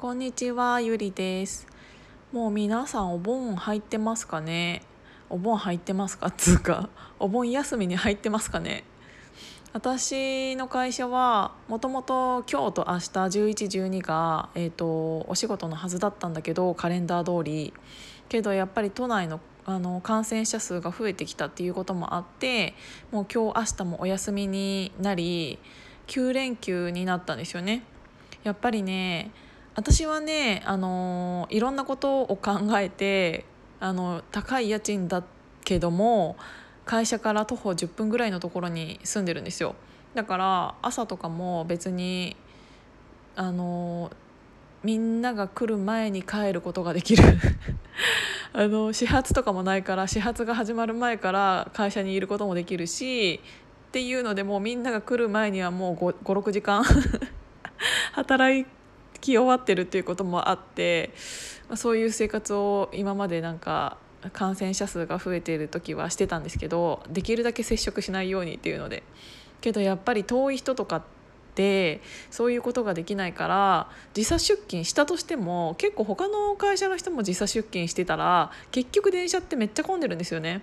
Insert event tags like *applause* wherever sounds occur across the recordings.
こんにちは、ゆりです。もう皆さんお盆入ってますかね？お盆入ってますか？*laughs* つうか、お盆休みに入ってますかね？私の会社はもともと今日と明日1112が、えー、とお仕事のはずだったんだけどカレンダー通りけどやっぱり都内のあの感染者数が増えてきたっていうこともあってもう今日明日もお休みになり9連休になったんですよね。やっぱりね私はね、あのいろんなことを考えてあの高い家賃だけども会社から徒歩10分ぐらいのところに住んでるんですよ。だから朝とかも別にあのみんなが来る前に帰ることができる。*laughs* あの始発とかもないから始発が始まる前から会社にいることもできるしっていうのでもうみんなが来る前にはもう56時間働 *laughs* き終わってるっていうこともあってまあそういう生活を今までなんか感染者数が増えている時はしてたんですけどできるだけ接触しないようにっていうのでけどやっぱり遠い人とかってそういうことができないから時差出勤したとしても結構他の会社の人も時差出勤してたら結局電車ってめっちゃ混んでるんですよね。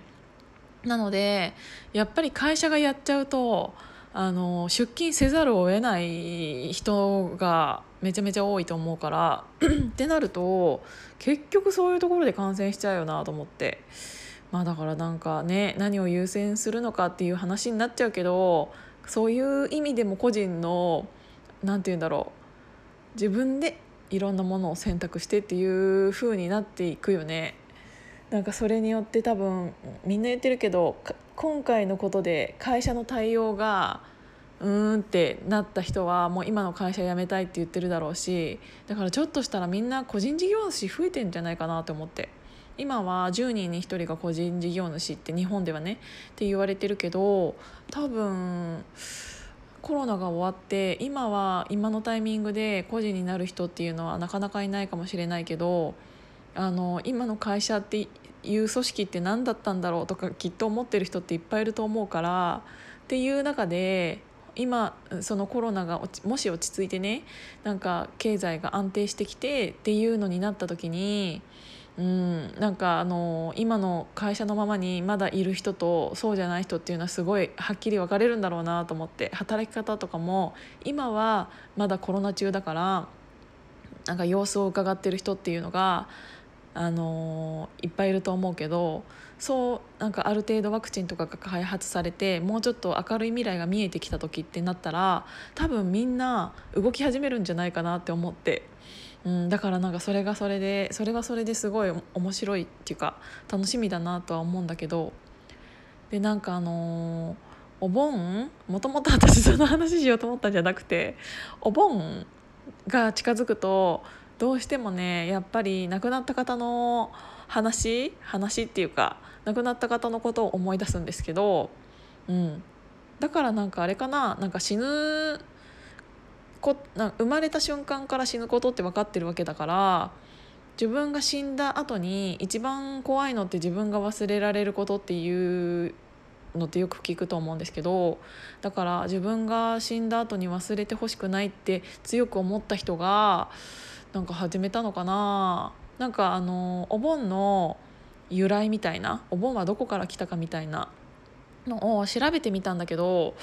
なのでやっぱり会社がやっちゃうとあの出勤せざるを得ない人がめちゃめちゃ多いと思うから *clears throat* ってなると結局そういうところで感染しちゃうよなと思ってまあだからなんかね何を優先するのかっていう話になっちゃうけどそういう意味でも個人の何て言うんだろう自分でいろんなものを選択してっていう風になっていくよね。なんかそれによって多分みんな言ってるけど今回のことで会社の対応がうーんってなった人はもう今の会社辞めたいって言ってるだろうしだからちょっとしたらみんな個人事業主増えてんじゃないかなと思って。今は10人に1人が個人事業主って日本ではねって言われてるけど多分コロナが終わって今は今のタイミングで個人になる人っていうのはなかなかいないかもしれないけどあの今の会社っていう組織って何だったんだろうとかきっと思ってる人っていっぱいいると思うからっていう中で今そのコロナがもし落ち着いてねなんか経済が安定してきてっていうのになった時にうんなんかあの今の会社のままにまだいる人とそうじゃない人っていうのはすごいはっきり分かれるんだろうなと思って働き方とかも今はまだコロナ中だからなんか様子を伺ってる人っていうのがあのいっぱいいると思うけどそうなんかある程度ワクチンとかが開発されてもうちょっと明るい未来が見えてきた時ってなったら多分みんな動き始めるんじゃないかなって思って、うん、だからなんかそれがそれでそれがそれですごい面白いっていうか楽しみだなとは思うんだけど。でなんかあのお盆もともと私その話しようと思ったんじゃなくてお盆が近づくとどうしてもねやっぱり亡くなった方の話話っていうか亡くなった方のことを思い出すんですけど、うん、だからなんかあれかななんか死ぬこな生まれた瞬間から死ぬことって分かってるわけだから自分が死んだ後に一番怖いのって自分が忘れられることっていうのってよく聞くと思うんですけどだから自分が死んだ後に忘れてほしくないって強く思った人がなんか始めたのかな。なんかあのお盆の由来みたいなお盆はどこから来たかみたいなのを調べてみたんだけど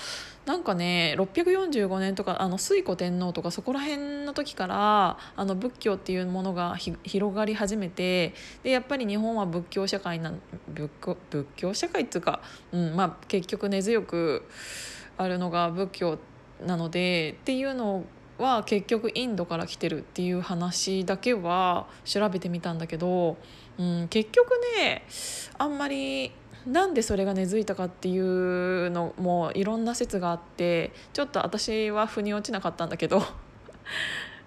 なんかね645年とかあの推古天皇とかそこら辺の時からあの仏教っていうものが広がり始めてでやっぱり日本は仏教社会な仏仏教社会っていうか、うんまあ、結局根強くあるのが仏教なのでっていうのをは結局インドから来てるっていう話だけは調べてみたんだけど、うん、結局ねあんまりなんでそれが根付いたかっていうのもいろんな説があってちょっと私は腑に落ちなかったんだけど。*laughs*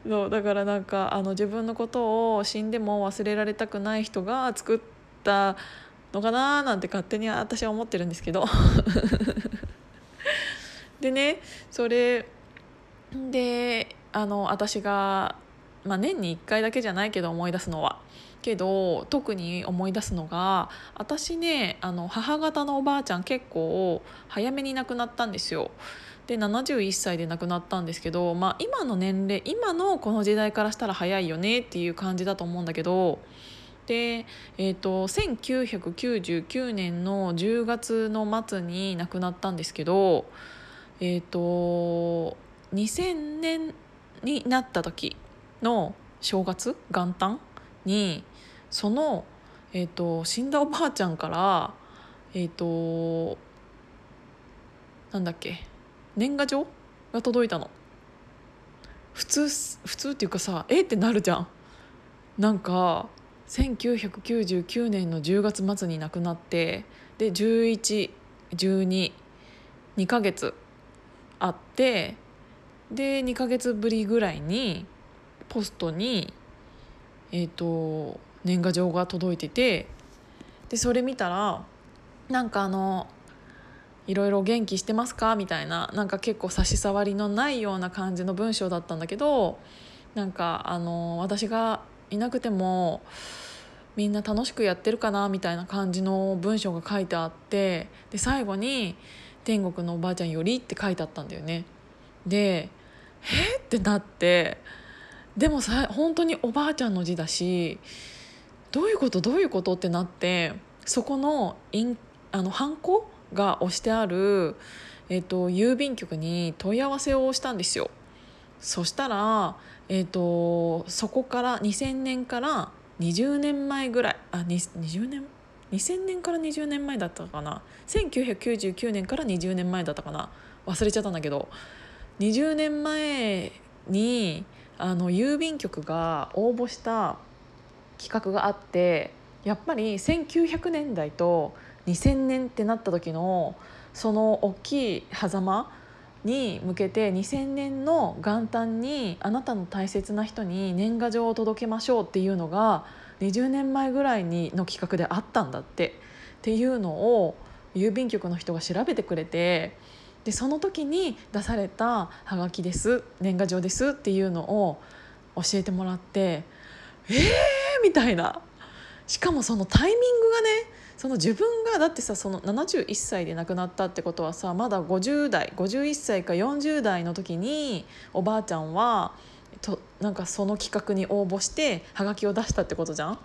そうだからなんかあの自分のことを死んでも忘れられたくない人が作ったのかななんて勝手に私は思ってるんですけど。*laughs* でねそれであの私が、まあ、年に1回だけじゃないけど思い出すのはけど特に思い出すのが私ねあの母方のおばあちゃん結構早めに亡くなったんですよ。で71歳で亡くなったんですけど、まあ、今の年齢今のこの時代からしたら早いよねっていう感じだと思うんだけどで、えーと、1999年の10月の末に亡くなったんですけど、えーと、2000年になった時の正月元旦にその、えーと、死んだおばあちゃんからえっ、ー、となんだっけ年賀状が届いたの。普通普通っていうかさえってなるじゃん。なんか1999年の10月末に亡くなってで1112 2ヶ月あってで2ヶ月ぶりぐらいにポストにえっ、ー、と年賀状が届いててでそれ見たらなんかあのいろいろ元気してますか？みたいななんか結構差し障りのないような感じの文章だったんだけどなんかあの私がいなくてもみんな楽しくやってるかな？みたいな感じの文章が書いてあってで最後に「天国のおばあちゃんより」って書いてあったんだよね。でえ？ってなって。でもさ本当におばあちゃんの字だしどういうこと？どういうこと？ってなってそこのインあのハンコが押してある、えーと、郵便局に問い合わせをしたんですよ。そしたら、えーと、そこから2000年から20年前ぐらい。あ20年？2000年から20年前だったかな。1999年から20年前だったかな。忘れちゃったんだけど。20年前にあの郵便局が応募した企画があってやっぱり1900年代と2000年ってなった時のその大きい狭間に向けて2000年の元旦にあなたの大切な人に年賀状を届けましょうっていうのが20年前ぐらいにの企画であったんだって。っていうのを郵便局の人が調べてくれてでその時に出されたハガキです年賀状ですっていうのを教えてもらってえーみたいなしかもそのタイミングがねその自分がだってさその71歳で亡くなったってことはさまだ50代51歳か40代の時におばあちゃんはとなんかその企画に応募してはがきを出したってことじゃん。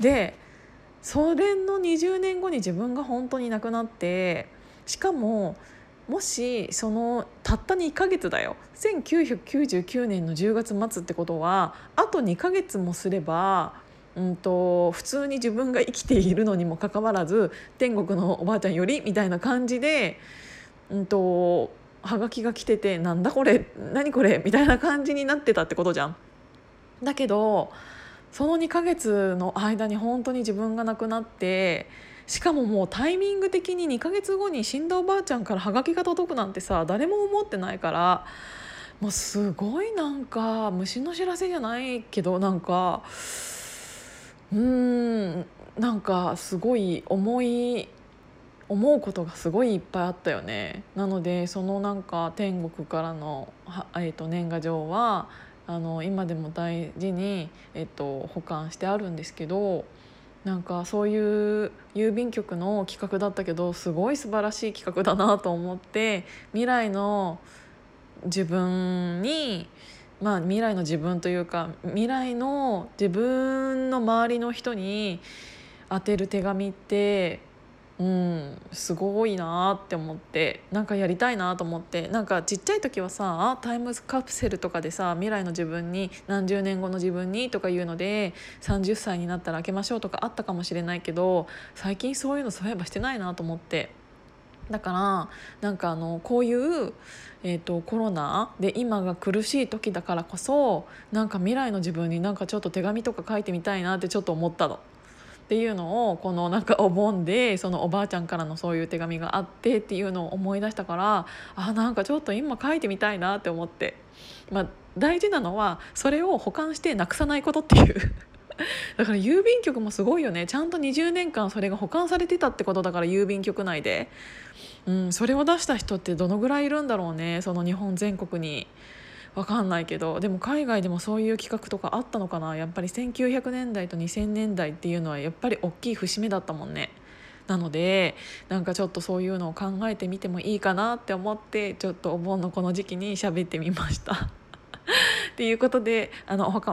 でそれの20年後に自分が本当に亡くなってしかももしそのたった2ヶ月だよ1999年の10月末ってことはあと2ヶ月もすればうんと、普通に自分が生きているのにもかかわらず天国のおばあちゃんよりみたいな感じで、うんと、はがきが来ててなんだこれ何これみたいな感じになってたってことじゃん。だけどその2ヶ月の間に本当に自分が亡くなってしかももうタイミング的に2ヶ月後に死んだおばあちゃんからはがきが届くなんてさ誰も思ってないからもうすごいなんか虫の知らせじゃないけどなんか。うんなんかすごい思い思うことがすごいいっぱいあったよねなのでそのなんか天国からの、えー、と年賀状はあの今でも大事に、えー、と保管してあるんですけどなんかそういう郵便局の企画だったけどすごい素晴らしい企画だなと思って未来の自分にまあ、未来の自分というか未来の自分の周りの人に当てる手紙ってうんすごいなって思ってなんかやりたいなと思ってなんかちっちゃい時はさタイムカプセルとかでさ未来の自分に何十年後の自分にとかいうので30歳になったら開けましょうとかあったかもしれないけど最近そういうのそういえばしてないなと思って。だからなんかあのこういう、えーと、コロナで今が苦しい時だからこそなんか未来の自分になんかちょっと手紙とか書いてみたいなってちょっと思ったの。っていうのをこのなんかお盆でそのおばあちゃんからのそういう手紙があってっていうのを思い出したからあなんかちょっと今書いてみたいなって思って、まあ、大事なのはそれを保管してなくさないことっていう。*laughs* だから郵便局もすごいよね。ちゃんと20年間それが保管されてたってことだから郵便局内で、うん、それを出した人ってどのぐらいいるんだろうね。その日本全国に。分かんないけどでも海外でもそういう企画とかあったのかな？やっぱり1900年代と2000年代っていうのはやっぱり大きい節目だったもんね。なのでなんかちょっとそういうのを考えてみてもいいかなって思ってちょっとお盆のこの時期に喋ってみました。*laughs* っていうことであのお墓